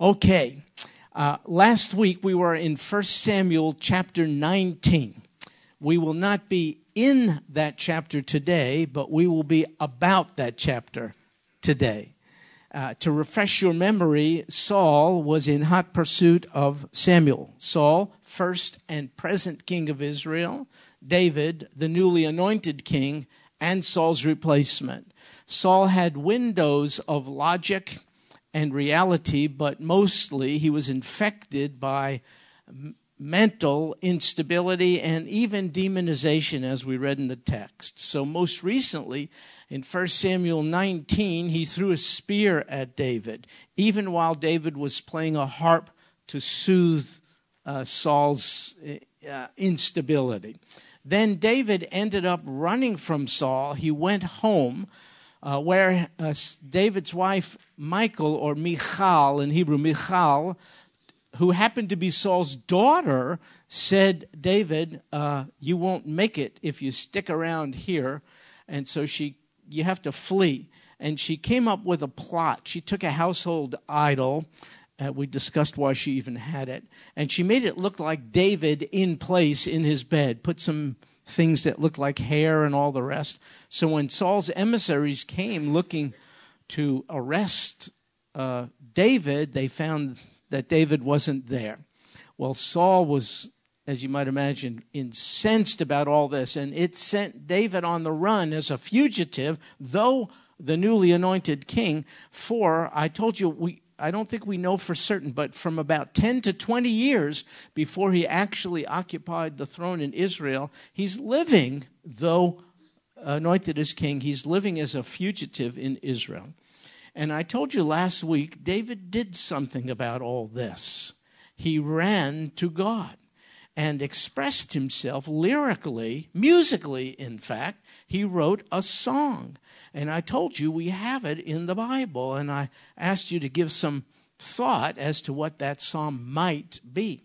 Okay. Uh, last week we were in 1 Samuel chapter 19. We will not be in that chapter today, but we will be about that chapter today. Uh, to refresh your memory, Saul was in hot pursuit of Samuel. Saul, first and present king of Israel, David, the newly anointed king, and Saul's replacement. Saul had windows of logic and reality, but mostly he was infected by mental instability and even demonization, as we read in the text. So, most recently, in 1 Samuel 19, he threw a spear at David, even while David was playing a harp to soothe uh, Saul's uh, instability. Then David ended up running from Saul. He went home uh, where uh, David's wife Michael, or Michal in Hebrew, Michal, who happened to be Saul's daughter, said, David, uh, you won't make it if you stick around here. And so she, you have to flee. And she came up with a plot. She took a household idol. Uh, we discussed why she even had it. And she made it look like David in place in his bed, put some things that looked like hair and all the rest. So when Saul's emissaries came looking to arrest uh, David, they found that David wasn't there. Well, Saul was, as you might imagine, incensed about all this, and it sent David on the run as a fugitive, though the newly anointed king, for I told you we I don't think we know for certain, but from about 10 to 20 years before he actually occupied the throne in Israel, he's living, though anointed as king, he's living as a fugitive in Israel. And I told you last week, David did something about all this. He ran to God and expressed himself lyrically, musically, in fact. He wrote a song. And I told you we have it in the Bible, and I asked you to give some thought as to what that psalm might be.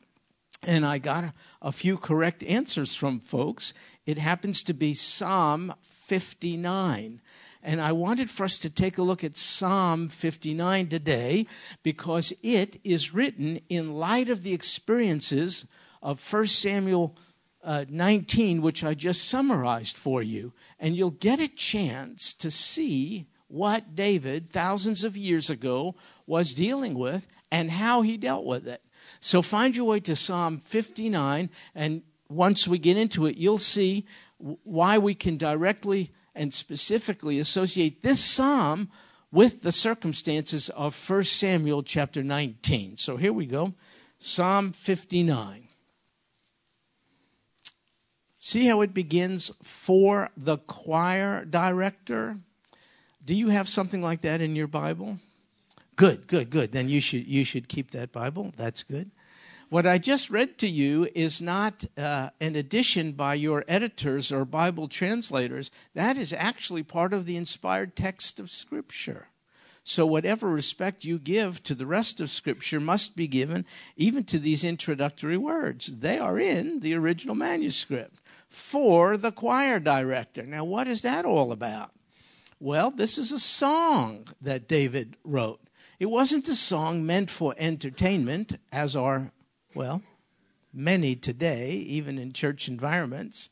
And I got a, a few correct answers from folks. It happens to be Psalm 59. And I wanted for us to take a look at Psalm 59 today because it is written in light of the experiences of 1 Samuel uh, 19, which I just summarized for you. And you'll get a chance to see what David, thousands of years ago, was dealing with and how he dealt with it. So find your way to Psalm 59, and once we get into it, you'll see why we can directly and specifically associate this psalm with the circumstances of 1 Samuel chapter 19. So here we go Psalm 59. See how it begins for the choir director? Do you have something like that in your Bible? Good, good, good. Then you should you should keep that Bible. That's good. What I just read to you is not uh, an addition by your editors or Bible translators. That is actually part of the inspired text of Scripture. So, whatever respect you give to the rest of Scripture must be given even to these introductory words. They are in the original manuscript for the choir director. Now, what is that all about? Well, this is a song that David wrote. It wasn't a song meant for entertainment, as are well, many today, even in church environments.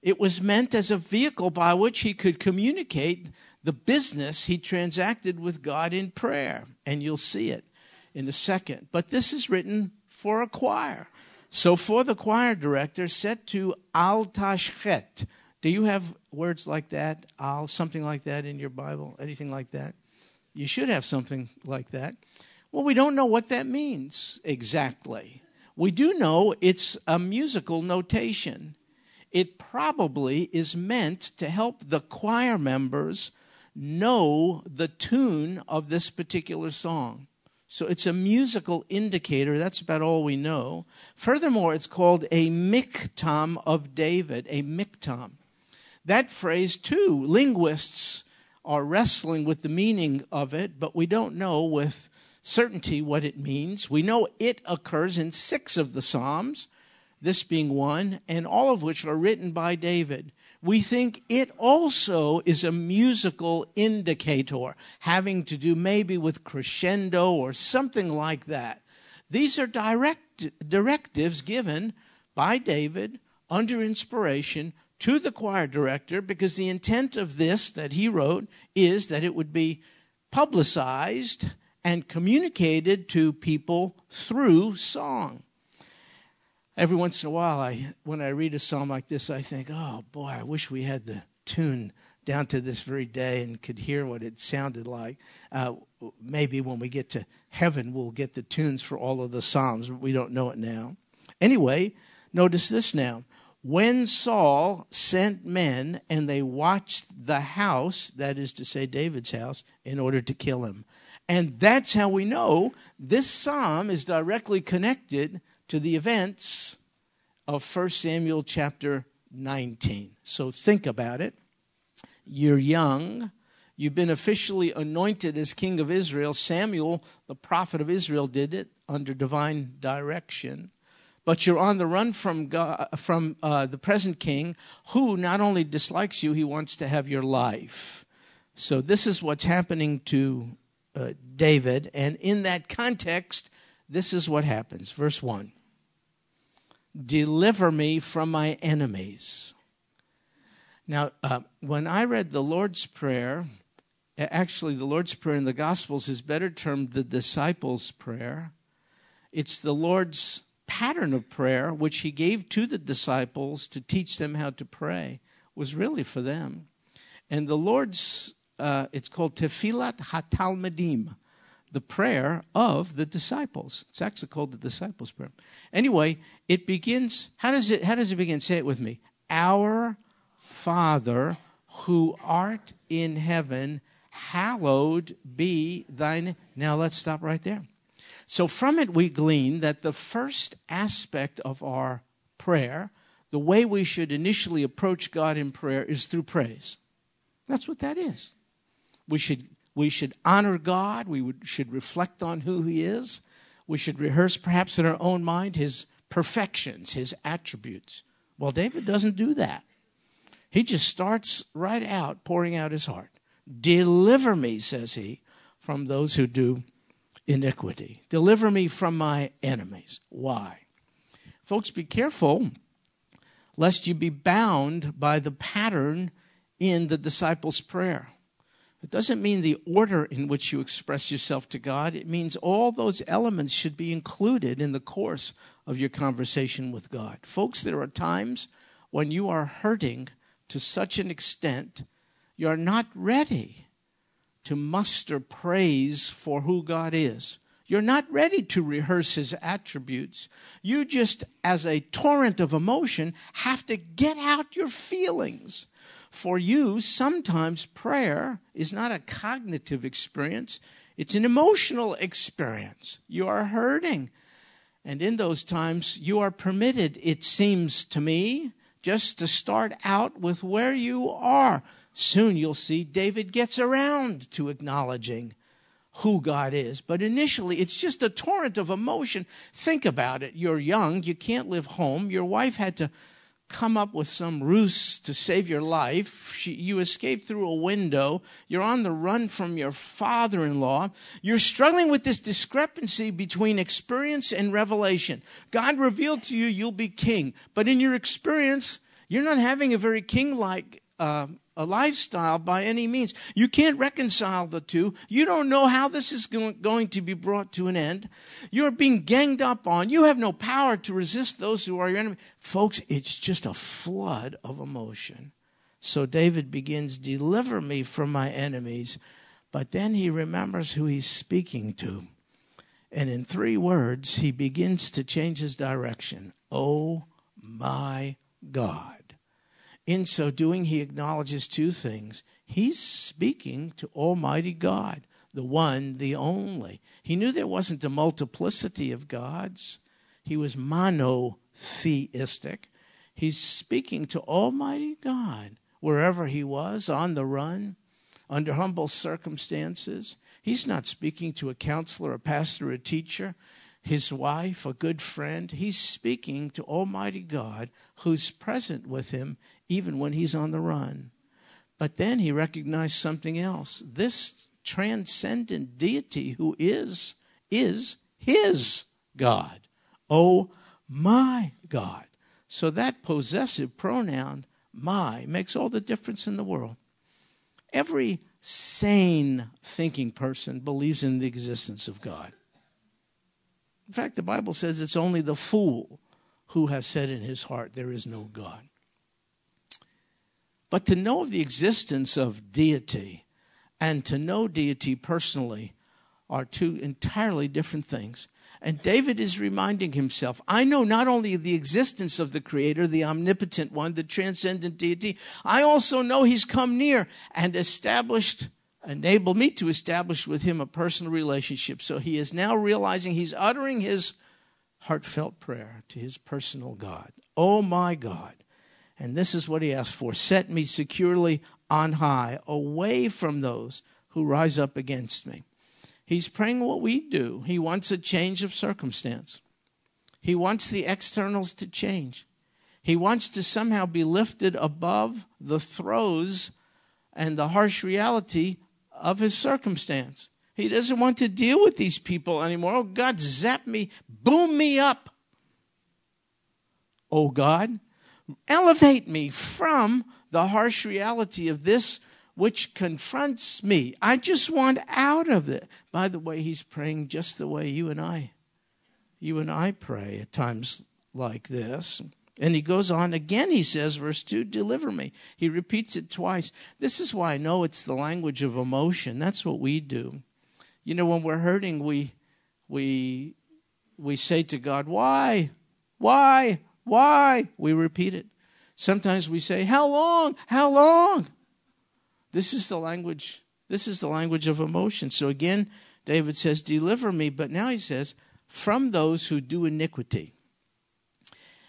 It was meant as a vehicle by which he could communicate the business he transacted with God in prayer. And you'll see it in a second. But this is written for a choir. So for the choir director, set to al tashchet. Do you have words like that? Al, something like that in your Bible? Anything like that? You should have something like that. Well, we don't know what that means exactly. We do know it's a musical notation. It probably is meant to help the choir members know the tune of this particular song. So it's a musical indicator. That's about all we know. Furthermore, it's called a miktam of David, a miktam. That phrase, too, linguists are wrestling with the meaning of it, but we don't know with certainty what it means. We know it occurs in six of the Psalms, this being one, and all of which are written by David. We think it also is a musical indicator having to do maybe with crescendo or something like that. These are direct, directives given by David under inspiration to the choir director because the intent of this that he wrote is that it would be publicized and communicated to people through song. Every once in a while, I, when I read a psalm like this, I think, oh boy, I wish we had the tune down to this very day and could hear what it sounded like. Uh, maybe when we get to heaven, we'll get the tunes for all of the psalms, but we don't know it now. Anyway, notice this now. When Saul sent men and they watched the house, that is to say, David's house, in order to kill him. And that's how we know this psalm is directly connected to the events of 1 Samuel chapter 19. So think about it. You're young. You've been officially anointed as king of Israel. Samuel, the prophet of Israel, did it under divine direction. But you're on the run from God, from uh, the present king, who not only dislikes you, he wants to have your life. So this is what's happening to uh, David. And in that context, this is what happens. Verse 1 Deliver me from my enemies. Now, uh, when I read the Lord's Prayer, actually, the Lord's Prayer in the Gospels is better termed the disciples' prayer. It's the Lord's pattern of prayer, which He gave to the disciples to teach them how to pray, was really for them. And the Lord's uh, it's called Tefillat HaTalmidim, the prayer of the disciples. It's actually called the disciples' prayer. Anyway, it begins. How does it? How does it begin? Say it with me. Our Father, who art in heaven, hallowed be thine. Now let's stop right there. So from it we glean that the first aspect of our prayer, the way we should initially approach God in prayer, is through praise. That's what that is. We should, we should honor God. We would, should reflect on who He is. We should rehearse, perhaps in our own mind, His perfections, His attributes. Well, David doesn't do that. He just starts right out pouring out his heart. Deliver me, says he, from those who do iniquity. Deliver me from my enemies. Why? Folks, be careful lest you be bound by the pattern in the disciples' prayer. It doesn't mean the order in which you express yourself to God. It means all those elements should be included in the course of your conversation with God. Folks, there are times when you are hurting to such an extent you're not ready to muster praise for who God is. You're not ready to rehearse his attributes. You just, as a torrent of emotion, have to get out your feelings. For you, sometimes prayer is not a cognitive experience, it's an emotional experience. You are hurting. And in those times, you are permitted, it seems to me, just to start out with where you are. Soon you'll see David gets around to acknowledging who God is. But initially, it's just a torrent of emotion. Think about it. You're young, you can't live home. Your wife had to come up with some ruse to save your life. She, you escape through a window. You're on the run from your father in law. You're struggling with this discrepancy between experience and revelation. God revealed to you you'll be king, but in your experience, you're not having a very king like uh, a lifestyle by any means. You can't reconcile the two. You don't know how this is going to be brought to an end. You're being ganged up on. You have no power to resist those who are your enemy. Folks, it's just a flood of emotion. So David begins, Deliver me from my enemies. But then he remembers who he's speaking to. And in three words, he begins to change his direction. Oh my God. In so doing, he acknowledges two things. He's speaking to Almighty God, the one, the only. He knew there wasn't a multiplicity of gods, he was monotheistic. He's speaking to Almighty God wherever he was, on the run, under humble circumstances. He's not speaking to a counselor, a pastor, a teacher his wife, a good friend. He's speaking to Almighty God who's present with him even when he's on the run. But then he recognized something else. This transcendent deity who is, is his God. Oh my God. So that possessive pronoun, my, makes all the difference in the world. Every sane thinking person believes in the existence of God. In fact, the Bible says it's only the fool who has said in his heart, There is no God. But to know of the existence of deity and to know deity personally are two entirely different things. And David is reminding himself I know not only the existence of the Creator, the omnipotent one, the transcendent deity, I also know He's come near and established, enabled me to establish with Him a personal relationship. So he is now realizing he's uttering his heartfelt prayer to his personal God. Oh my God. And this is what he asked for set me securely on high, away from those who rise up against me. He's praying what we do. He wants a change of circumstance. He wants the externals to change. He wants to somehow be lifted above the throes and the harsh reality of his circumstance. He doesn't want to deal with these people anymore. Oh, God, zap me, boom me up. Oh, God, elevate me from the harsh reality of this which confronts me. I just want out of it. By the way, he's praying just the way you and I, you and I pray at times like this. And he goes on again, he says, verse 2, deliver me. He repeats it twice. This is why I know it's the language of emotion. That's what we do. You know, when we're hurting, we we we say to God, Why? Why? Why? We repeat it. Sometimes we say, How long? How long? This is the language. This is the language of emotion. So again, David says, Deliver me. But now he says, From those who do iniquity.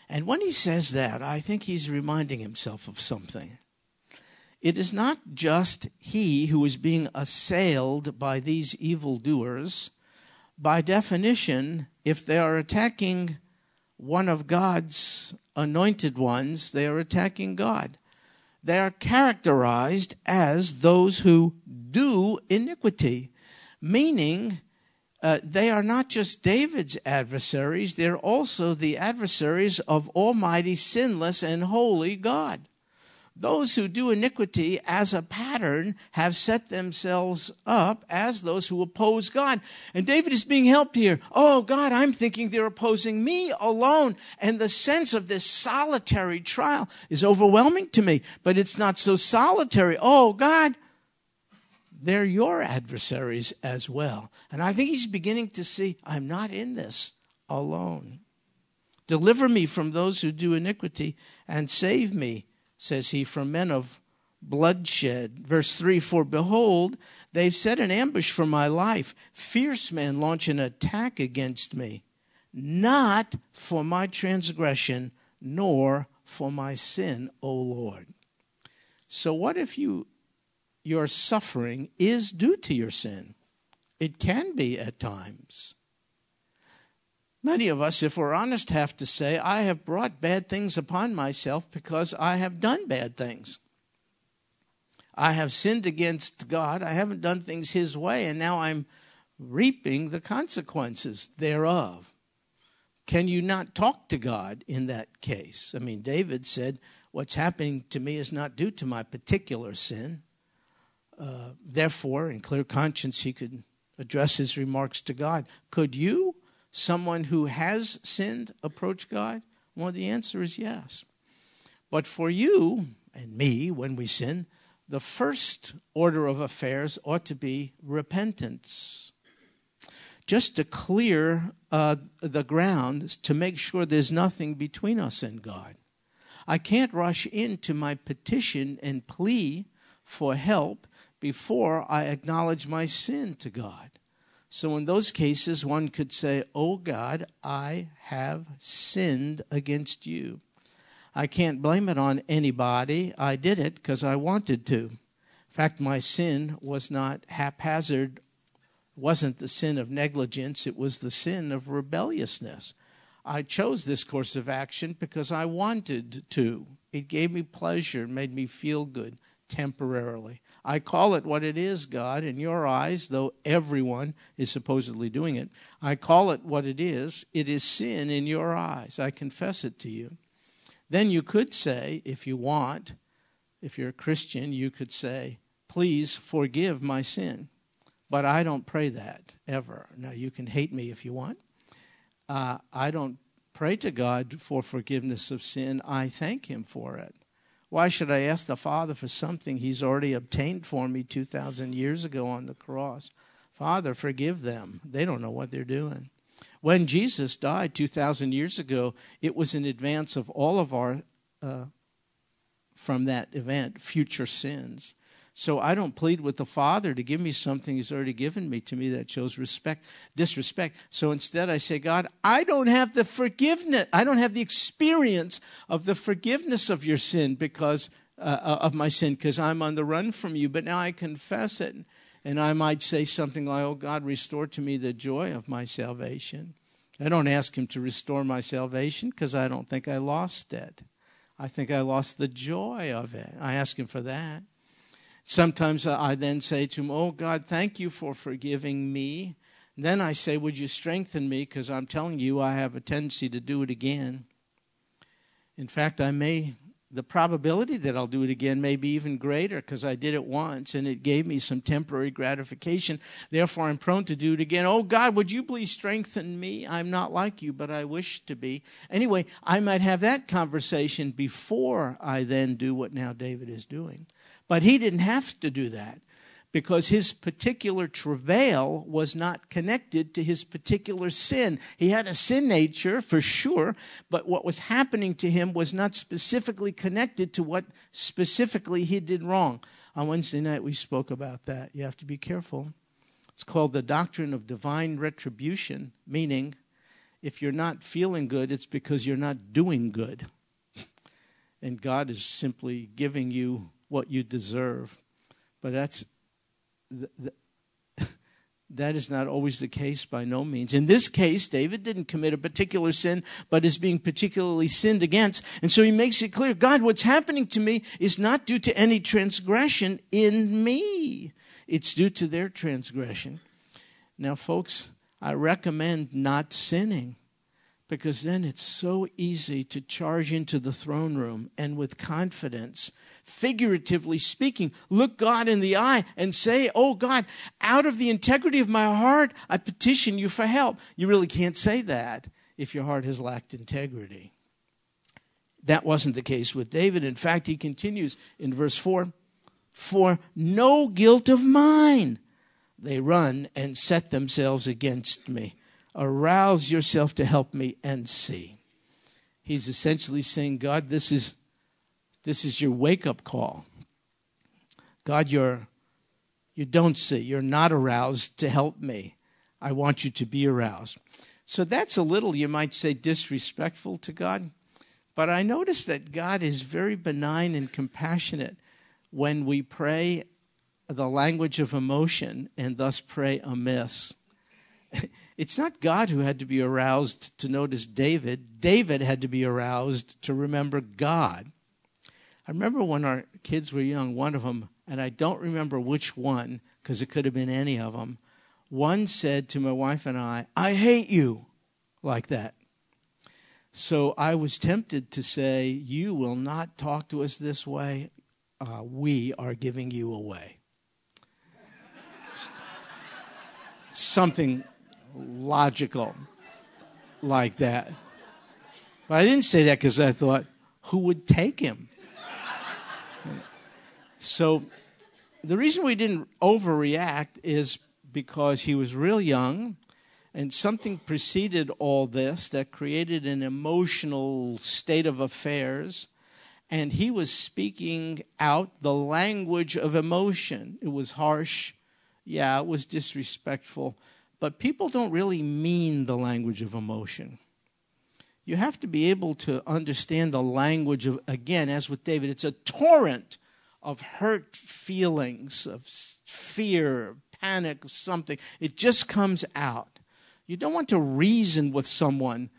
And when he says that, I think he's reminding himself of something. It is not just he who is being assailed by these evildoers. By definition, if they are attacking one of God's anointed ones, they are attacking God they are characterized as those who do iniquity, meaning uh, they are not just David's adversaries, they're also the adversaries of Almighty, sinless, and holy God. Those who do iniquity as a pattern have set themselves up as those who oppose God. And David is being helped here. Oh, God, I'm thinking they're opposing me alone. And the sense of this solitary trial is overwhelming to me. But it's not so solitary. Oh, God, they're your adversaries as well. And I think he's beginning to see I'm not in this alone. Deliver me from those who do iniquity and save me says he, from men of bloodshed. Verse 3 For behold, they've set an ambush for my life. Fierce men launch an attack against me, not for my transgression, nor for my sin, O Lord. So, what if you your suffering is due to your sin? It can be at times. Many of us, if we're honest, have to say, I have brought bad things upon myself because I have done bad things. I have sinned against God. I haven't done things His way, and now I'm reaping the consequences thereof. Can you not talk to God in that case? I mean, David said, What's happening to me is not due to my particular sin. Uh, therefore, in clear conscience, he could address his remarks to God. Could you? Someone who has sinned approach God? Well, the answer is yes. But for you and me, when we sin, the first order of affairs ought to be repentance. Just to clear uh, the ground, to make sure there's nothing between us and God. I can't rush into my petition and plea for help before I acknowledge my sin to God. So, in those cases, one could say, Oh God, I have sinned against you. I can't blame it on anybody. I did it because I wanted to. In fact, my sin was not haphazard, wasn't the sin of negligence, it was the sin of rebelliousness. I chose this course of action because I wanted to. It gave me pleasure, made me feel good temporarily. I call it what it is, God, in your eyes, though everyone is supposedly doing it. I call it what it is. It is sin in your eyes. I confess it to you. Then you could say, if you want, if you're a Christian, you could say, please forgive my sin. But I don't pray that ever. Now, you can hate me if you want. Uh, I don't pray to God for forgiveness of sin. I thank Him for it. Why should I ask the Father for something He's already obtained for me 2,000 years ago on the cross? Father, forgive them. They don't know what they're doing. When Jesus died 2,000 years ago, it was in advance of all of our, uh, from that event, future sins. So I don't plead with the Father to give me something He's already given me to me that shows respect, disrespect. So instead, I say, God, I don't have the forgiveness. I don't have the experience of the forgiveness of your sin because uh, uh of my sin because I'm on the run from you. But now I confess it, and I might say something like, "Oh God, restore to me the joy of my salvation." I don't ask Him to restore my salvation because I don't think I lost it. I think I lost the joy of it. I ask Him for that. Sometimes I then say to him, Oh God, thank you for forgiving me. And then I say, Would you strengthen me? Because I'm telling you, I have a tendency to do it again. In fact, I may, the probability that I'll do it again may be even greater because I did it once and it gave me some temporary gratification. Therefore, I'm prone to do it again. Oh God, would you please strengthen me? I'm not like you, but I wish to be. Anyway, I might have that conversation before I then do what now David is doing. But he didn't have to do that because his particular travail was not connected to his particular sin. He had a sin nature for sure, but what was happening to him was not specifically connected to what specifically he did wrong. On Wednesday night, we spoke about that. You have to be careful. It's called the doctrine of divine retribution, meaning if you're not feeling good, it's because you're not doing good. And God is simply giving you what you deserve. But that's that is not always the case by no means. In this case, David didn't commit a particular sin, but is being particularly sinned against. And so he makes it clear God, what's happening to me is not due to any transgression in me, it's due to their transgression. Now, folks, I recommend not sinning because then it's so easy to charge into the throne room and with confidence, figuratively speaking, look God in the eye and say, Oh God, out of the integrity of my heart, I petition you for help. You really can't say that if your heart has lacked integrity. That wasn't the case with David. In fact, he continues in verse 4 For no guilt of mine they run and set themselves against me arouse yourself to help me and see. He's essentially saying, God, this is this is your wake-up call. God, you're you don't see. You're not aroused to help me. I want you to be aroused. So that's a little, you might say, disrespectful to God. But I notice that God is very benign and compassionate when we pray the language of emotion and thus pray amiss. It's not God who had to be aroused to notice David. David had to be aroused to remember God. I remember when our kids were young, one of them, and I don't remember which one because it could have been any of them. One said to my wife and I, I hate you, like that. So I was tempted to say, You will not talk to us this way. Uh, we are giving you away. Something logical like that. But I didn't say that because I thought, who would take him? so the reason we didn't overreact is because he was real young and something preceded all this that created an emotional state of affairs and he was speaking out the language of emotion it was harsh yeah it was disrespectful but people don't really mean the language of emotion. You have to be able to understand the language of, again, as with David, it's a torrent of hurt feelings, of fear, panic, something. It just comes out. You don't want to reason with someone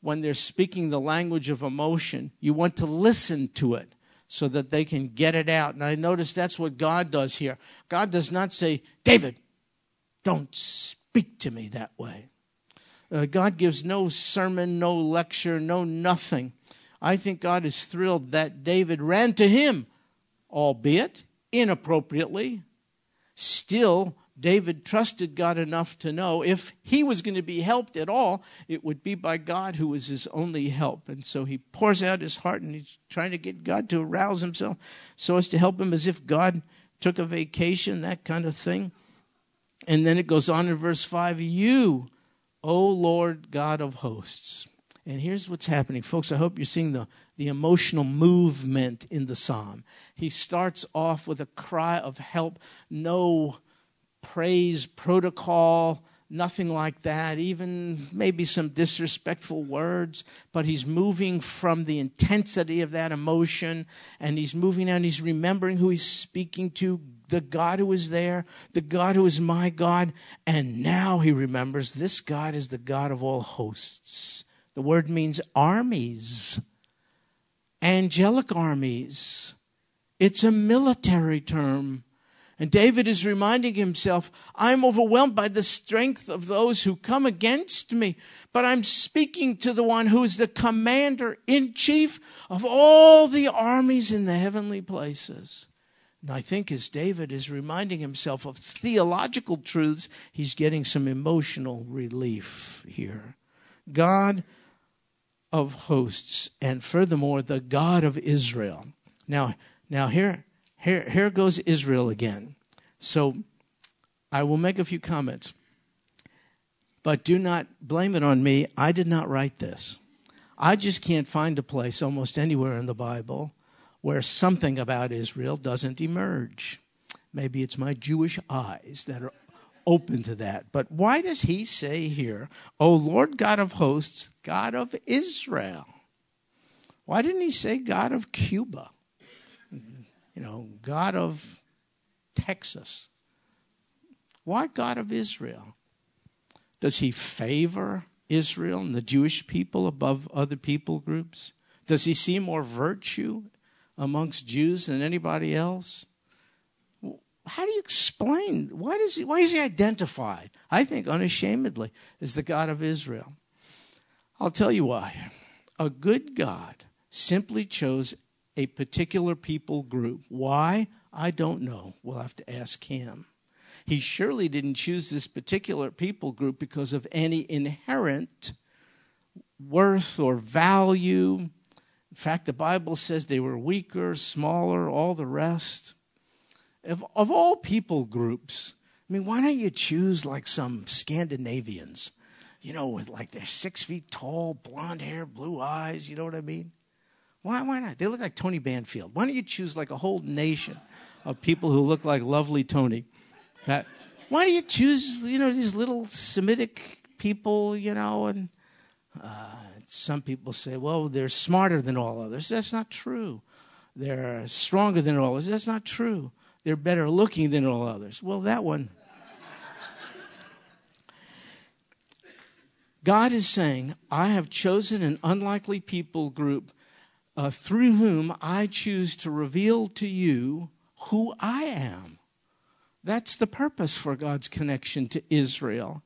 when they're speaking the language of emotion, you want to listen to it so that they can get it out. And I notice that's what God does here. God does not say, David, don't speak to me that way. Uh, God gives no sermon, no lecture, no nothing. I think God is thrilled that David ran to him, albeit inappropriately. Still, David trusted God enough to know if he was going to be helped at all, it would be by God who was his only help. And so he pours out his heart and he's trying to get God to arouse himself so as to help him as if God took a vacation, that kind of thing. And then it goes on in verse 5 You, O Lord God of hosts. And here's what's happening, folks. I hope you're seeing the, the emotional movement in the psalm. He starts off with a cry of help, no praise protocol, nothing like that, even maybe some disrespectful words, but he's moving from the intensity of that emotion and he's moving and he's remembering who he's speaking to, the God who is there, the God who is my God. And now he remembers this God is the God of all hosts. The word means armies, angelic armies. It's a military term. And David is reminding himself, I'm overwhelmed by the strength of those who come against me, but I'm speaking to the one who is the commander in chief of all the armies in the heavenly places. And I think as David is reminding himself of theological truths, he's getting some emotional relief here. God of hosts, and furthermore, the God of Israel. Now, now here, here, here goes Israel again. So I will make a few comments, but do not blame it on me. I did not write this. I just can't find a place almost anywhere in the Bible where something about Israel doesn't emerge. Maybe it's my Jewish eyes that are open to that. But why does he say here, O Lord God of hosts, God of Israel? Why didn't he say God of Cuba? You know, God of Texas? Why God of Israel? Does he favor Israel and the Jewish people above other people groups? Does he see more virtue amongst Jews than anybody else? How do you explain? Why, does he, why is he identified, I think unashamedly, as the God of Israel? I'll tell you why. A good God simply chose a particular people group. Why? I don't know. We'll have to ask him. He surely didn't choose this particular people group because of any inherent worth or value. Fact, the Bible says they were weaker, smaller, all the rest. Of, of all people groups, I mean, why don't you choose like some Scandinavians, you know, with like they're six feet tall, blonde hair, blue eyes, you know what I mean? Why, why not? They look like Tony Banfield. Why don't you choose like a whole nation of people who look like lovely Tony? That, why do you choose, you know, these little Semitic people, you know, and uh, some people say, well, they're smarter than all others. That's not true. They're stronger than all others. That's not true. They're better looking than all others. Well, that one. God is saying, I have chosen an unlikely people group uh, through whom I choose to reveal to you who I am. That's the purpose for God's connection to Israel.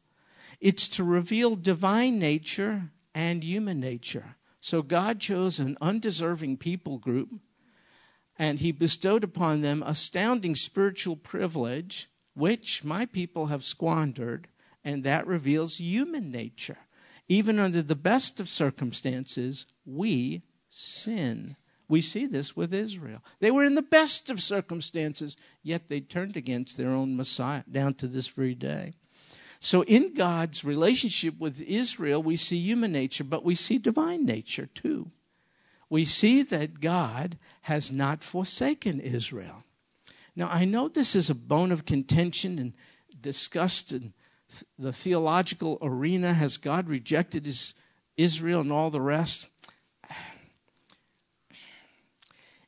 It's to reveal divine nature and human nature. So God chose an undeserving people group and he bestowed upon them astounding spiritual privilege, which my people have squandered, and that reveals human nature. Even under the best of circumstances, we sin. We see this with Israel. They were in the best of circumstances, yet they turned against their own Messiah down to this very day. So, in God's relationship with Israel, we see human nature, but we see divine nature too. We see that God has not forsaken Israel. Now, I know this is a bone of contention and discussed in the theological arena. Has God rejected his Israel and all the rest?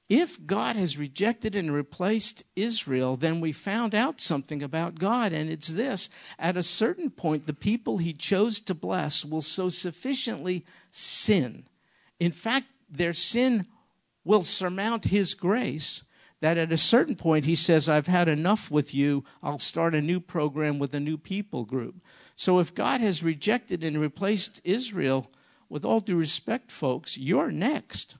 If God has rejected and replaced Israel, then we found out something about God, and it's this. At a certain point, the people he chose to bless will so sufficiently sin. In fact, their sin will surmount his grace that at a certain point he says, I've had enough with you. I'll start a new program with a new people group. So if God has rejected and replaced Israel, with all due respect, folks, you're next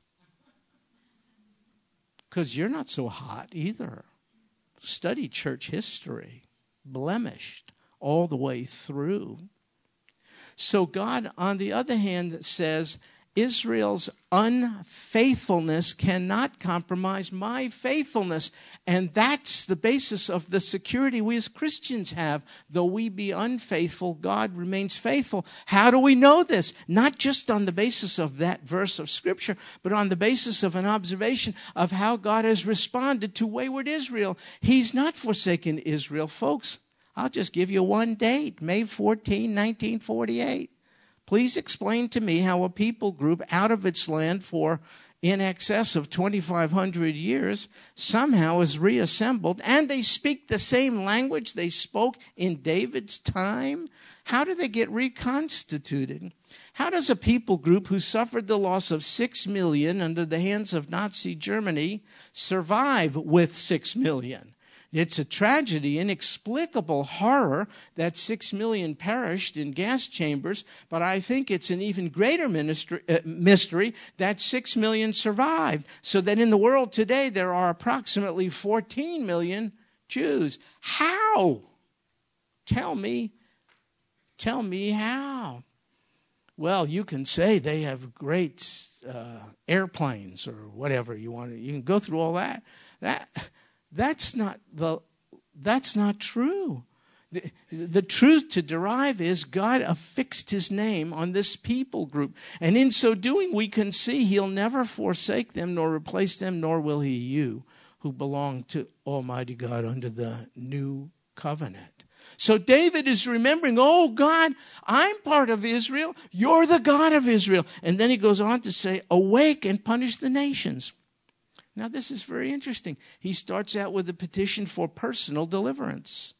because you're not so hot either. Study church history, blemished all the way through. So, God, on the other hand, says, Israel's unfaithfulness cannot compromise my faithfulness. And that's the basis of the security we as Christians have. Though we be unfaithful, God remains faithful. How do we know this? Not just on the basis of that verse of Scripture, but on the basis of an observation of how God has responded to wayward Israel. He's not forsaken Israel. Folks, I'll just give you one date May 14, 1948. Please explain to me how a people group out of its land for in excess of 2,500 years somehow is reassembled and they speak the same language they spoke in David's time? How do they get reconstituted? How does a people group who suffered the loss of six million under the hands of Nazi Germany survive with six million? It's a tragedy, inexplicable horror that six million perished in gas chambers, but I think it's an even greater ministry, uh, mystery that six million survived. So that in the world today there are approximately 14 million Jews. How? Tell me, tell me how. Well, you can say they have great uh, airplanes or whatever you want. You can go through all that. That that's not the that's not true. The, the, truth to derive is God affixed his name on this people group. And in so doing, we can see he'll never forsake them nor replace them, nor will he you who belong to Almighty God under the new covenant. So David is remembering, oh God, I'm part of Israel. You're the God of Israel. And then he goes on to say, awake and punish the nations. Now, this is very interesting. He starts out with a petition for personal deliverance.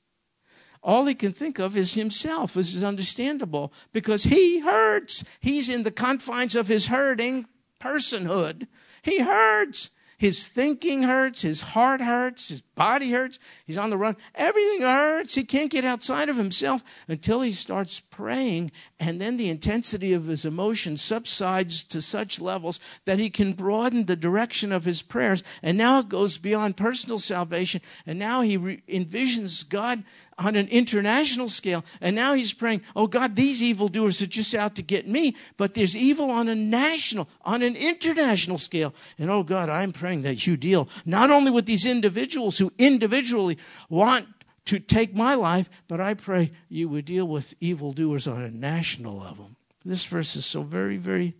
All he can think of is himself, which is understandable because he hurts. He's in the confines of his hurting personhood. He hurts. His thinking hurts, his heart hurts, his body hurts, he's on the run. Everything hurts. He can't get outside of himself until he starts praying, and then the intensity of his emotion subsides to such levels that he can broaden the direction of his prayers. And now it goes beyond personal salvation, and now he re- envisions God on an international scale. And now he's praying, oh God, these evildoers are just out to get me, but there's evil on a national, on an international scale. And oh God, I'm praying that you deal not only with these individuals who individually want to take my life, but I pray you would deal with evildoers on a national level. This verse is so very, very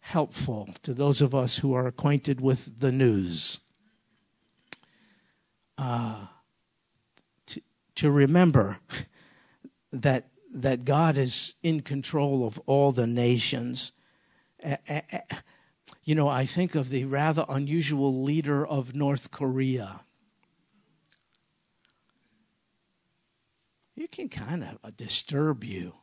helpful to those of us who are acquainted with the news. Uh, to remember that that God is in control of all the nations. You know, I think of the rather unusual leader of North Korea. It can kind of disturb you.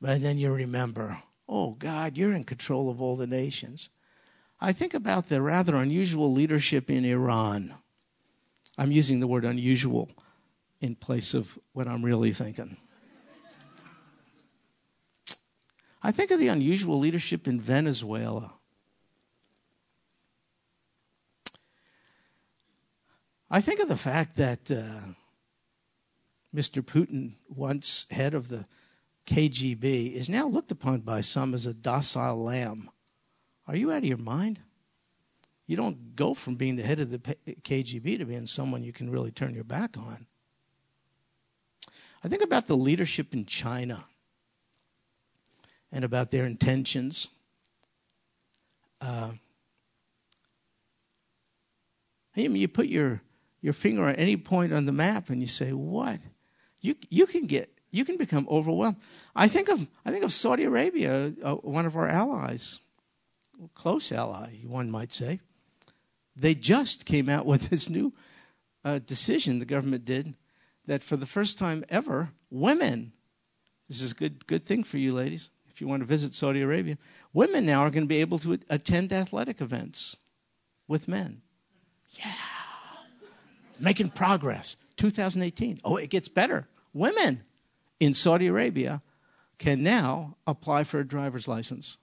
But then you remember, oh, God, you're in control of all the nations. I think about the rather unusual leadership in Iran. I'm using the word unusual in place of what I'm really thinking. I think of the unusual leadership in Venezuela. I think of the fact that uh, Mr. Putin, once head of the KGB, is now looked upon by some as a docile lamb. Are you out of your mind? You don't go from being the head of the KGB to being someone you can really turn your back on. I think about the leadership in China and about their intentions. Uh, I mean, you put your, your finger on any point on the map and you say, what? You, you can get you can become overwhelmed. I think of I think of Saudi Arabia, uh, one of our allies. close ally, one might say. They just came out with this new uh, decision, the government did, that for the first time ever, women, this is a good, good thing for you ladies, if you want to visit Saudi Arabia, women now are going to be able to attend athletic events with men. Yeah. Making progress. 2018. Oh, it gets better. Women in Saudi Arabia can now apply for a driver's license.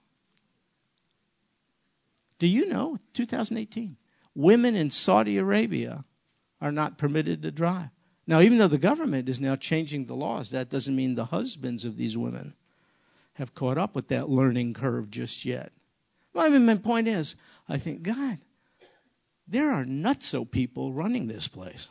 Do you know 2018? Women in Saudi Arabia are not permitted to drive. Now, even though the government is now changing the laws, that doesn't mean the husbands of these women have caught up with that learning curve just yet. Well, I mean, my point is, I think, God, there are nutso people running this place.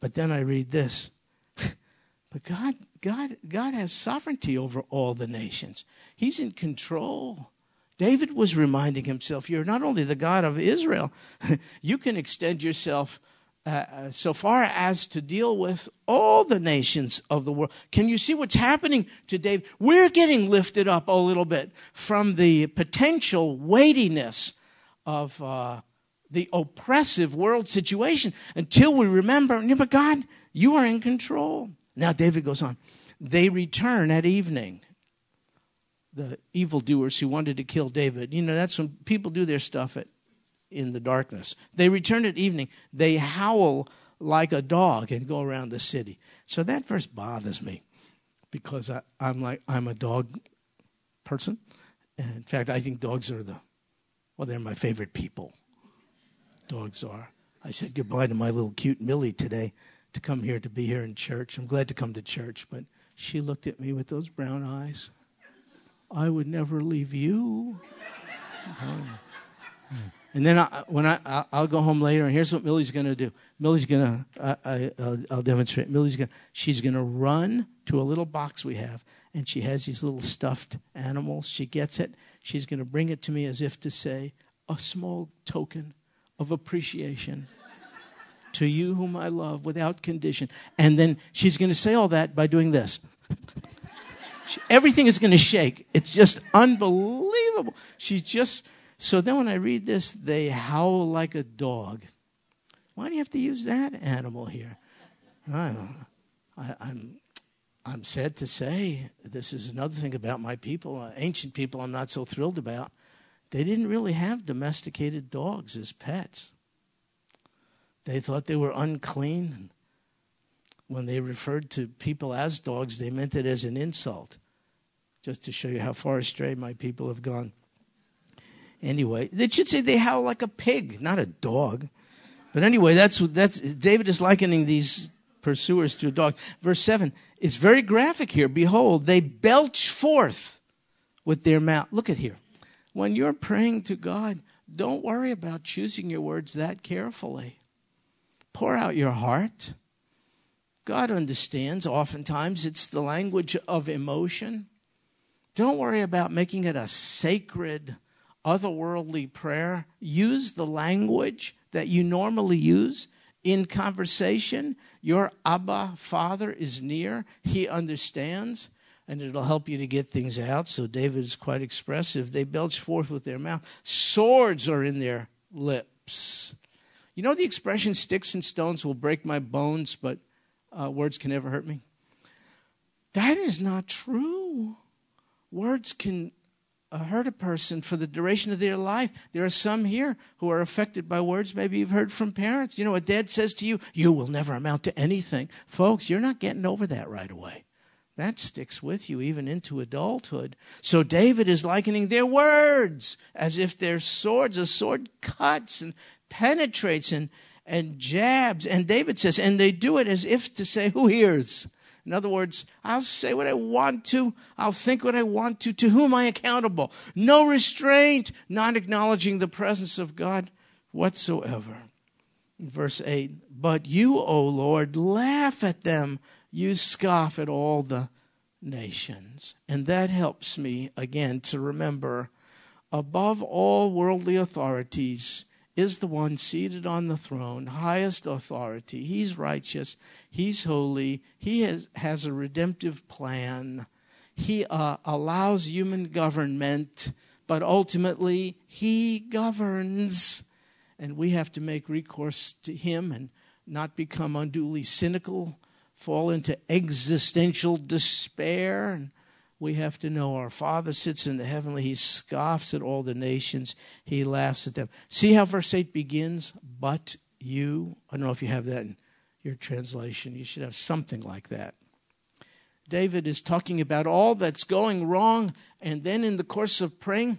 But then I read this. but God, God, God has sovereignty over all the nations. He's in control. David was reminding himself, you're not only the God of Israel, you can extend yourself uh, uh, so far as to deal with all the nations of the world. Can you see what's happening to David? We're getting lifted up a little bit from the potential weightiness of uh, the oppressive world situation until we remember, but God, you are in control. Now, David goes on. They return at evening. The evildoers who wanted to kill David. You know, that's when people do their stuff at, in the darkness. They return at evening. They howl like a dog and go around the city. So that verse bothers me because I, I'm like, I'm a dog person. And in fact, I think dogs are the, well, they're my favorite people dogs are. I said goodbye to my little cute Millie today to come here to be here in church. I'm glad to come to church, but she looked at me with those brown eyes. I would never leave you. And then I, when I I'll go home later, and here's what Millie's going to do. Millie's going to I, will I'll demonstrate. Millie's going to, she's going to run to a little box we have, and she has these little stuffed animals. She gets it. She's going to bring it to me as if to say a small token of appreciation to you whom I love without condition. And then she's going to say all that by doing this. Everything is going to shake. It's just unbelievable. She's just. So then when I read this, they howl like a dog. Why do you have to use that animal here? I I, I'm, I'm sad to say this is another thing about my people, uh, ancient people I'm not so thrilled about. They didn't really have domesticated dogs as pets. They thought they were unclean. When they referred to people as dogs, they meant it as an insult, just to show you how far astray my people have gone. Anyway, they should say they howl like a pig, not a dog. But anyway, that's that's David is likening these pursuers to a dog. Verse 7 is very graphic here. Behold, they belch forth with their mouth. Look at here when you're praying to God, don't worry about choosing your words that carefully. Pour out your heart. God understands. Oftentimes, it's the language of emotion. Don't worry about making it a sacred, otherworldly prayer. Use the language that you normally use in conversation. Your Abba, Father, is near, He understands and it'll help you to get things out. So David is quite expressive. They belch forth with their mouth. Swords are in their lips. You know the expression, sticks and stones will break my bones, but uh, words can never hurt me? That is not true. Words can uh, hurt a person for the duration of their life. There are some here who are affected by words maybe you've heard from parents. You know, a dad says to you, You will never amount to anything. Folks, you're not getting over that right away that sticks with you even into adulthood. So David is likening their words as if they're swords. A sword cuts and penetrates and, and jabs. And David says, and they do it as if to say, Who hears? In other words, I'll say what I want to, I'll think what I want to, to whom I accountable. No restraint, not acknowledging the presence of God whatsoever. Verse 8, but you, O Lord, laugh at them you scoff at all the nations. And that helps me, again, to remember above all worldly authorities is the one seated on the throne, highest authority. He's righteous, He's holy, He has, has a redemptive plan. He uh, allows human government, but ultimately he governs. And we have to make recourse to him and not become unduly cynical, fall into existential despair. And we have to know our Father sits in the heavenly. He scoffs at all the nations, he laughs at them. See how verse 8 begins? But you. I don't know if you have that in your translation. You should have something like that. David is talking about all that's going wrong, and then in the course of praying,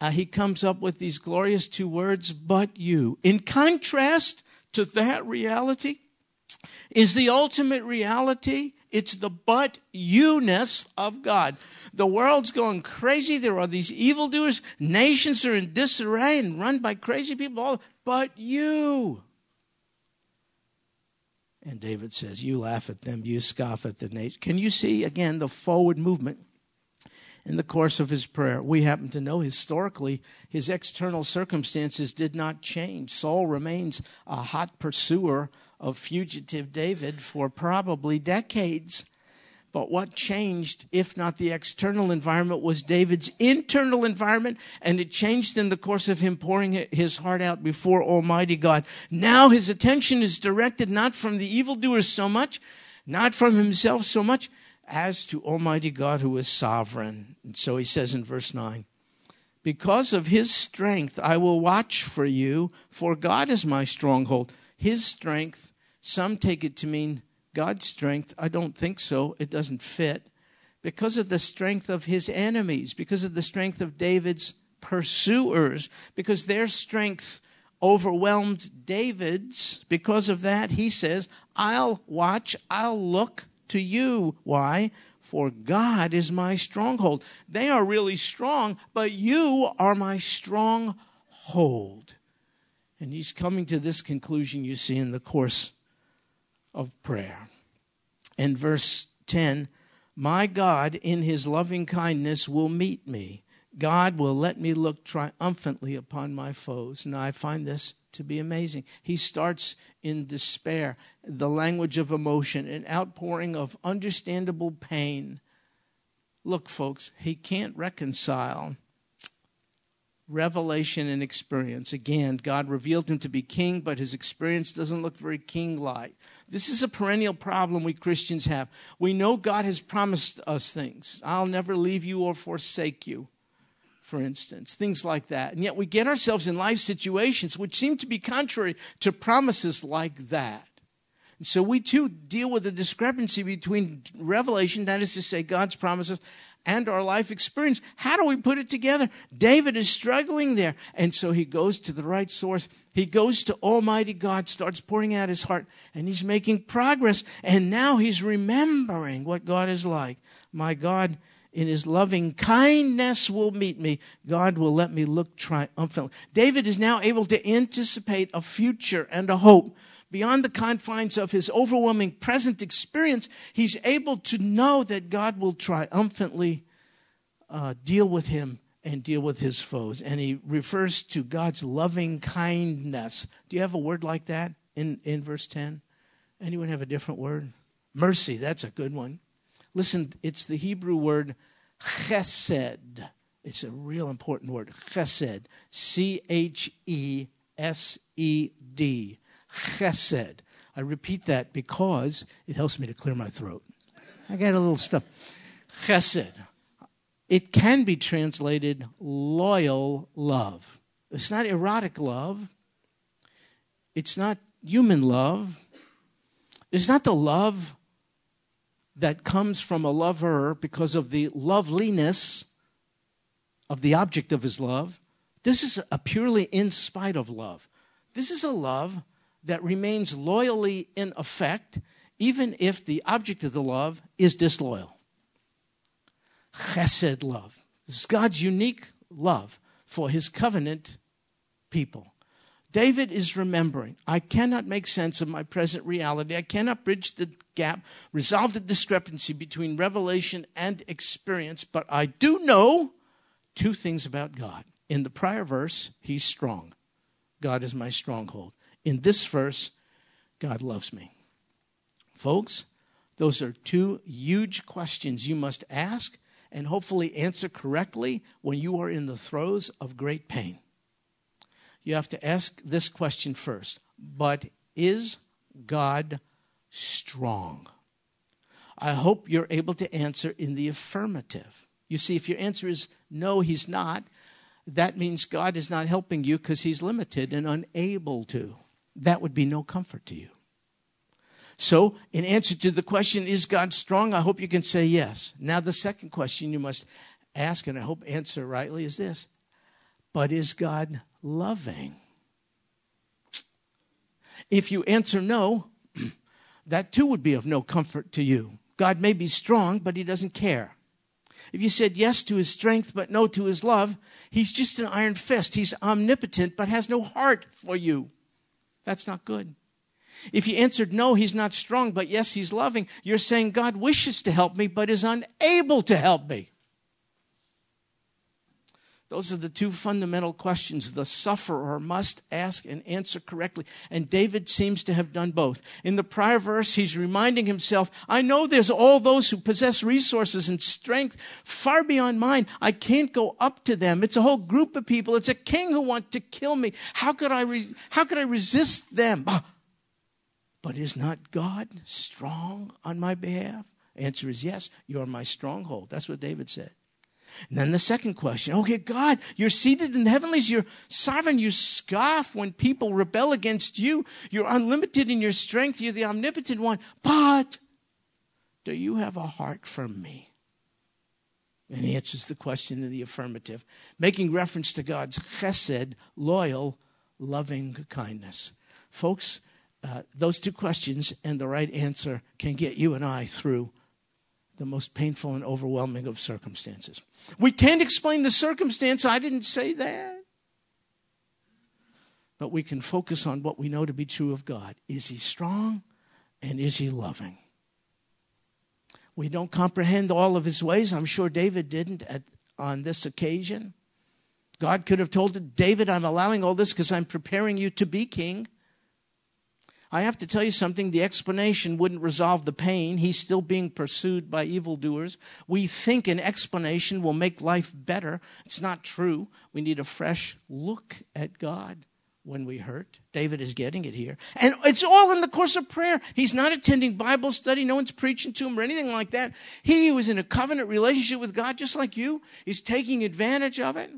uh, he comes up with these glorious two words, but you. In contrast to that reality, is the ultimate reality. It's the but you ness of God. The world's going crazy. There are these evildoers. Nations are in disarray and run by crazy people. All but you. And David says, You laugh at them, you scoff at the nation. Can you see again the forward movement in the course of his prayer? We happen to know historically his external circumstances did not change. Saul remains a hot pursuer of fugitive David for probably decades. But what changed, if not the external environment, was David's internal environment, and it changed in the course of him pouring his heart out before Almighty God. Now his attention is directed not from the evildoers so much, not from himself so much, as to Almighty God who is sovereign. And so he says in verse 9, Because of his strength I will watch for you, for God is my stronghold. His strength, some take it to mean God's strength? I don't think so. It doesn't fit. Because of the strength of his enemies, because of the strength of David's pursuers, because their strength overwhelmed David's. Because of that, he says, I'll watch, I'll look to you. Why? For God is my stronghold. They are really strong, but you are my stronghold. And he's coming to this conclusion you see in the course of prayer. In verse 10, my God in his loving kindness will meet me. God will let me look triumphantly upon my foes. Now I find this to be amazing. He starts in despair, the language of emotion, an outpouring of understandable pain. Look, folks, he can't reconcile revelation and experience. Again, God revealed him to be king, but his experience doesn't look very king like. This is a perennial problem we Christians have. We know God has promised us things. I'll never leave you or forsake you, for instance, things like that. And yet we get ourselves in life situations which seem to be contrary to promises like that. So we too deal with the discrepancy between revelation, that is to say, God's promises, and our life experience. How do we put it together? David is struggling there. And so he goes to the right source. He goes to Almighty God, starts pouring out his heart, and he's making progress. And now he's remembering what God is like. My God, in his loving kindness, will meet me. God will let me look triumphantly. David is now able to anticipate a future and a hope beyond the confines of his overwhelming present experience, he's able to know that God will triumphantly uh, deal with him and deal with his foes. And he refers to God's loving kindness. Do you have a word like that in, in verse 10? Anyone have a different word? Mercy, that's a good one. Listen, it's the Hebrew word chesed. It's a real important word. Chesed. C H E S E D chesed. I repeat that because it helps me to clear my throat. I got a little stuff. Chesed. It can be translated loyal love. It's not erotic love. It's not human love. It's not the love that comes from a lover because of the loveliness of the object of his love. This is a purely in spite of love. This is a love that remains loyally in effect, even if the object of the love is disloyal. Chesed love. This is God's unique love for his covenant people. David is remembering, I cannot make sense of my present reality. I cannot bridge the gap, resolve the discrepancy between revelation and experience, but I do know two things about God. In the prior verse, he's strong. God is my stronghold in this verse, God loves me. Folks, Those are two huge questions you must ask and hopefully answer correctly when you are in the throes of great pain. You have to ask this question first. But is God strong? I hope you're able to answer in the affirmative. You see, if your answer is no, he's not, that means God is not helping you because he's limited and unable to. That would be no comfort to you. So, in answer to the question, is God strong? I hope you can say yes. Now, the second question you must ask, and I hope answer rightly, is this But is God loving? If you answer no, that too would be of no comfort to you. God may be strong, but he doesn't care. If you said yes to his strength but no to his love, he's just an iron fist. He's omnipotent but has no heart for you. That's not good. If you answered no, he's not strong, but yes, he's loving, you're saying God wishes to help me but is unable to help me. Those are the two fundamental questions the sufferer must ask and answer correctly. And David seems to have done both. In the prior verse, he's reminding himself, I know there's all those who possess resources and strength far beyond mine. I can't go up to them. It's a whole group of people. It's a king who want to kill me. How could I, re- how could I resist them? Ah. But is not God strong on my behalf? Answer is yes, you're my stronghold. That's what David said. And then the second question okay, God, you're seated in the heavenlies, you're sovereign, you scoff when people rebel against you, you're unlimited in your strength, you're the omnipotent one, but do you have a heart for me? And he answers the question in the affirmative, making reference to God's chesed, loyal, loving kindness. Folks, uh, those two questions and the right answer can get you and I through the most painful and overwhelming of circumstances. We can't explain the circumstance. I didn't say that. But we can focus on what we know to be true of God. Is He strong and is He loving? We don't comprehend all of His ways. I'm sure David didn't at, on this occasion. God could have told David, I'm allowing all this because I'm preparing you to be king. I have to tell you something the explanation wouldn't resolve the pain. He's still being pursued by evildoers. We think an explanation will make life better. It's not true. We need a fresh look at God when we hurt. David is getting it here. And it's all in the course of prayer. He's not attending Bible study. No one's preaching to him or anything like that. He was in a covenant relationship with God just like you. He's taking advantage of it.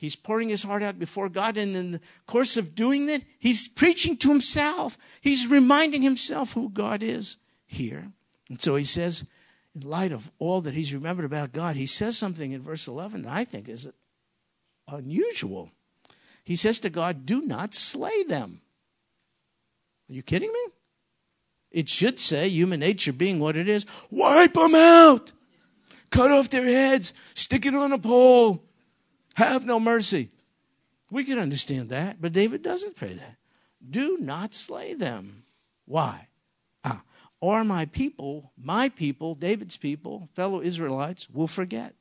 He's pouring his heart out before God, and in the course of doing that, he's preaching to himself. He's reminding himself who God is here. And so he says, in light of all that he's remembered about God, he says something in verse 11 that I think is unusual. He says to God, Do not slay them. Are you kidding me? It should say, human nature being what it is, wipe them out, cut off their heads, stick it on a pole have no mercy. We can understand that, but David doesn't pray that. Do not slay them. Why? Ah, or my people, my people, David's people, fellow Israelites, will forget.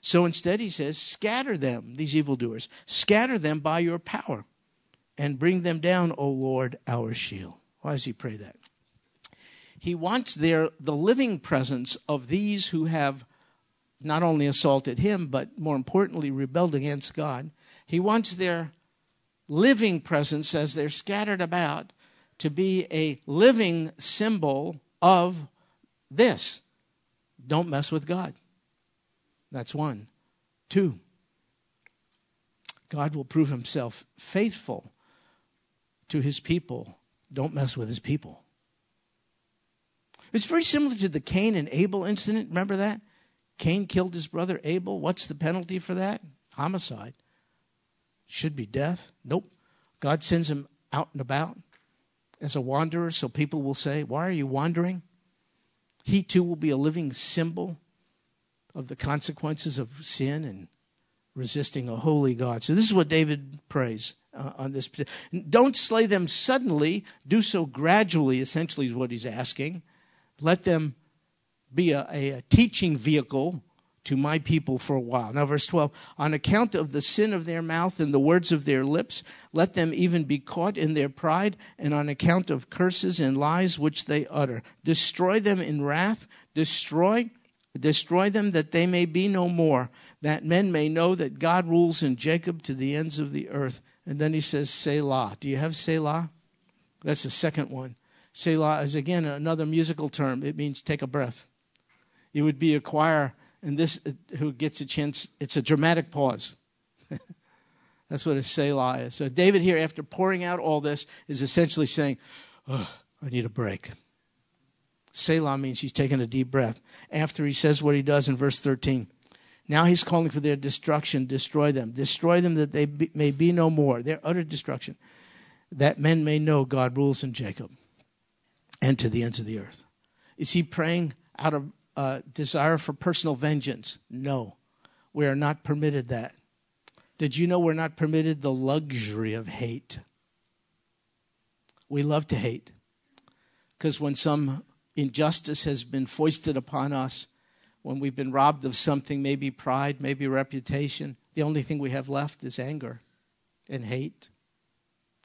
So instead, he says, scatter them, these evildoers, scatter them by your power and bring them down, O Lord, our shield. Why does he pray that? He wants there the living presence of these who have not only assaulted him, but more importantly, rebelled against God. He wants their living presence as they're scattered about to be a living symbol of this don't mess with God. That's one. Two, God will prove himself faithful to his people. Don't mess with his people. It's very similar to the Cain and Abel incident. Remember that? Cain killed his brother Abel. What's the penalty for that? Homicide. Should be death. Nope. God sends him out and about as a wanderer, so people will say, Why are you wandering? He too will be a living symbol of the consequences of sin and resisting a holy God. So, this is what David prays uh, on this. Don't slay them suddenly, do so gradually, essentially, is what he's asking. Let them be a, a, a teaching vehicle to my people for a while. Now, verse 12 On account of the sin of their mouth and the words of their lips, let them even be caught in their pride, and on account of curses and lies which they utter. Destroy them in wrath, destroy. Destroy them that they may be no more, that men may know that God rules in Jacob to the ends of the earth. And then he says, Selah. Do you have Selah? That's the second one. Selah is again another musical term. It means take a breath. It would be a choir and this uh, who gets a chance, it's a dramatic pause. That's what a Selah is. So David here, after pouring out all this, is essentially saying, oh, I need a break. Selah means he's taking a deep breath. After he says what he does in verse 13. Now he's calling for their destruction. Destroy them. Destroy them that they be, may be no more. Their utter destruction. That men may know God rules in Jacob and to the ends of the earth. Is he praying out of uh, desire for personal vengeance. No, we are not permitted that. Did you know we're not permitted the luxury of hate? We love to hate because when some injustice has been foisted upon us, when we've been robbed of something, maybe pride, maybe reputation, the only thing we have left is anger and hate.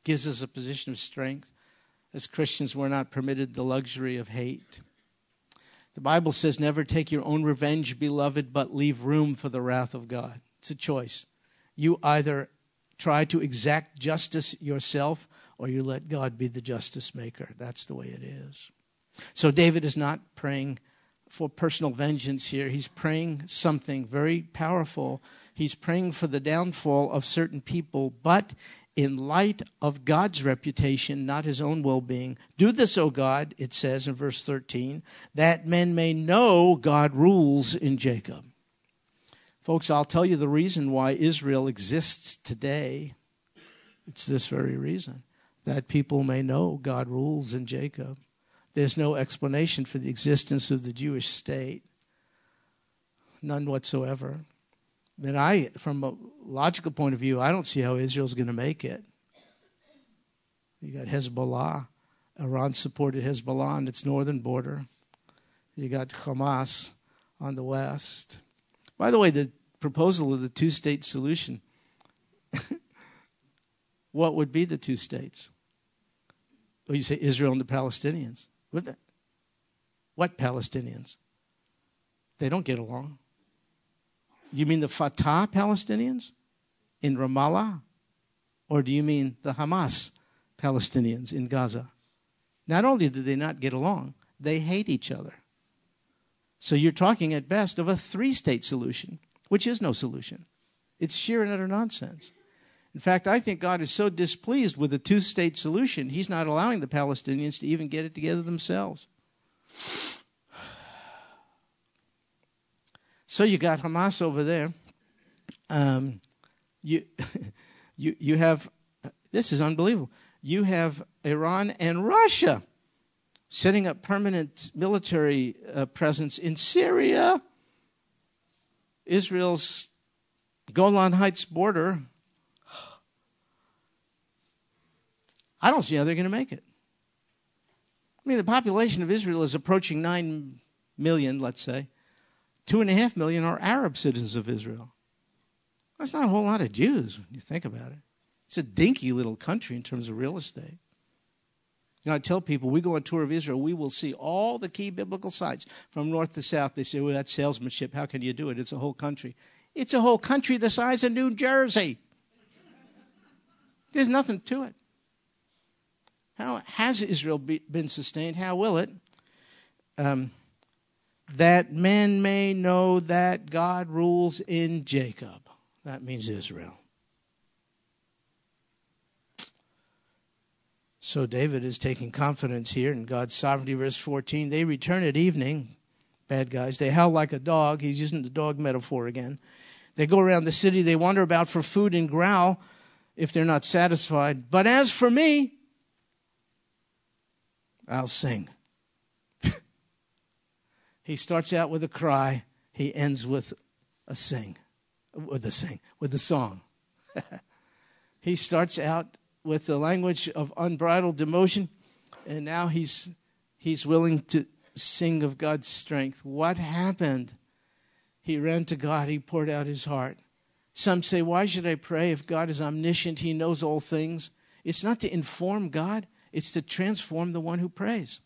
Gives us a position of strength. As Christians, we're not permitted the luxury of hate. The Bible says, Never take your own revenge, beloved, but leave room for the wrath of God. It's a choice. You either try to exact justice yourself or you let God be the justice maker. That's the way it is. So David is not praying for personal vengeance here. He's praying something very powerful. He's praying for the downfall of certain people, but in light of God's reputation, not his own well being. Do this, O God, it says in verse 13, that men may know God rules in Jacob. Folks, I'll tell you the reason why Israel exists today. It's this very reason that people may know God rules in Jacob. There's no explanation for the existence of the Jewish state, none whatsoever. Then I, from a logical point of view, I don't see how Israel's going to make it. You got Hezbollah. Iran supported Hezbollah on its northern border. You got Hamas on the west. By the way, the proposal of the two state solution what would be the two states? Well, you say Israel and the Palestinians. What Palestinians? They don't get along. You mean the Fatah Palestinians in Ramallah? Or do you mean the Hamas Palestinians in Gaza? Not only do they not get along, they hate each other. So you're talking at best of a three state solution, which is no solution. It's sheer and utter nonsense. In fact, I think God is so displeased with the two state solution, He's not allowing the Palestinians to even get it together themselves. So you got Hamas over there. Um, you, you, you have, this is unbelievable. You have Iran and Russia setting up permanent military uh, presence in Syria. Israel's Golan Heights border. I don't see how they're going to make it. I mean, the population of Israel is approaching 9 million, let's say. Two and a half million are Arab citizens of Israel. That's not a whole lot of Jews when you think about it. It's a dinky little country in terms of real estate. You know, I tell people we go on tour of Israel, we will see all the key biblical sites from north to south. They say, well, that's salesmanship. How can you do it? It's a whole country. It's a whole country the size of New Jersey. There's nothing to it. How has Israel be, been sustained? How will it? Um, that men may know that God rules in Jacob. That means Israel. So David is taking confidence here in God's sovereignty. Verse 14 they return at evening, bad guys. They howl like a dog. He's using the dog metaphor again. They go around the city, they wander about for food and growl if they're not satisfied. But as for me, I'll sing. He starts out with a cry, he ends with a sing, with a sing, with a song. he starts out with the language of unbridled emotion, and now he's he's willing to sing of God's strength. What happened? he ran to God, he poured out his heart. Some say, Why should I pray if God is omniscient? He knows all things. It's not to inform God, it's to transform the one who prays.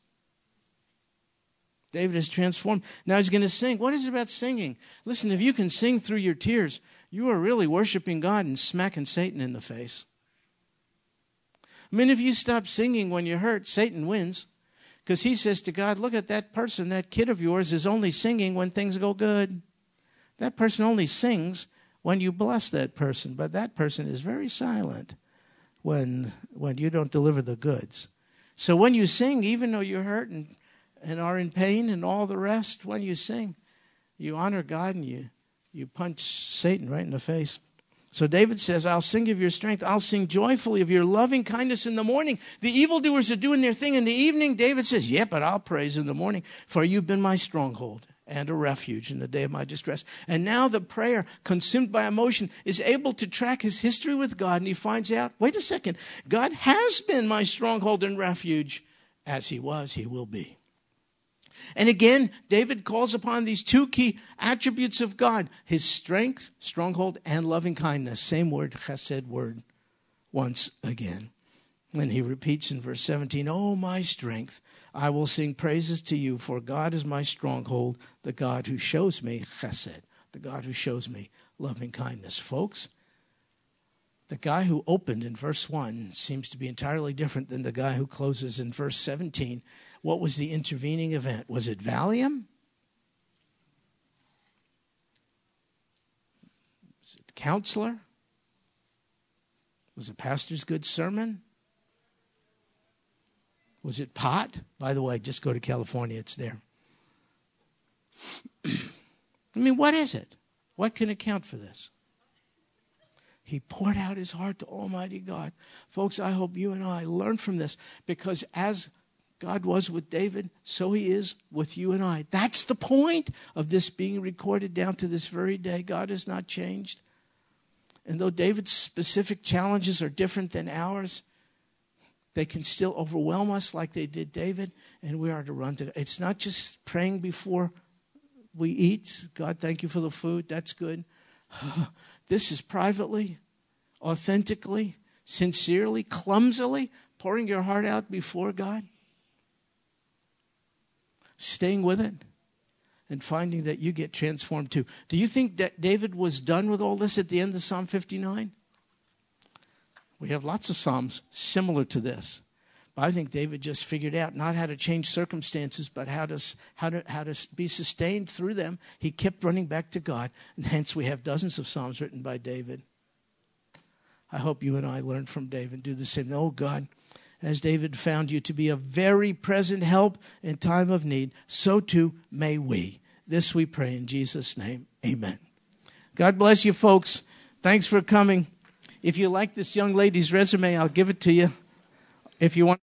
David is transformed. Now he's going to sing. What is it about singing? Listen, if you can sing through your tears, you are really worshiping God and smacking Satan in the face. I mean, if you stop singing when you're hurt, Satan wins. Because he says to God, Look at that person, that kid of yours is only singing when things go good. That person only sings when you bless that person, but that person is very silent when, when you don't deliver the goods. So when you sing, even though you're hurt and, and are in pain and all the rest, when you sing, you honor God and you, you punch Satan right in the face. So David says, I'll sing of your strength. I'll sing joyfully of your loving kindness in the morning. The evildoers are doing their thing in the evening. David says, Yeah, but I'll praise in the morning, for you've been my stronghold and a refuge in the day of my distress. And now the prayer, consumed by emotion, is able to track his history with God, and he finds out wait a second, God has been my stronghold and refuge. As he was, he will be. And again, David calls upon these two key attributes of God his strength, stronghold, and loving kindness. Same word, chesed word, once again. And he repeats in verse 17, Oh, my strength, I will sing praises to you, for God is my stronghold, the God who shows me chesed, the God who shows me loving kindness. Folks, the guy who opened in verse 1 seems to be entirely different than the guy who closes in verse 17 what was the intervening event? Was it Valium? Was it counselor? Was it pastor's good sermon? Was it pot? By the way, just go to California, it's there. I mean, what is it? What can account for this? He poured out his heart to Almighty God. Folks, I hope you and I learn from this because as God was with David, so he is with you and I. That's the point of this being recorded down to this very day. God has not changed. And though David's specific challenges are different than ours, they can still overwhelm us like they did David, and we are to run to. It's not just praying before we eat. God, thank you for the food. That's good. this is privately, authentically, sincerely, clumsily pouring your heart out before God staying with it and finding that you get transformed too. Do you think that David was done with all this at the end of Psalm 59? We have lots of Psalms similar to this. But I think David just figured out not how to change circumstances, but how to, how, to, how to be sustained through them. He kept running back to God, and hence we have dozens of Psalms written by David. I hope you and I learn from David, do the same. Oh, God, as David found you to be a very present help in time of need, so too may we. This we pray in Jesus' name. Amen. God bless you, folks. Thanks for coming. If you like this young lady's resume, I'll give it to you. If you want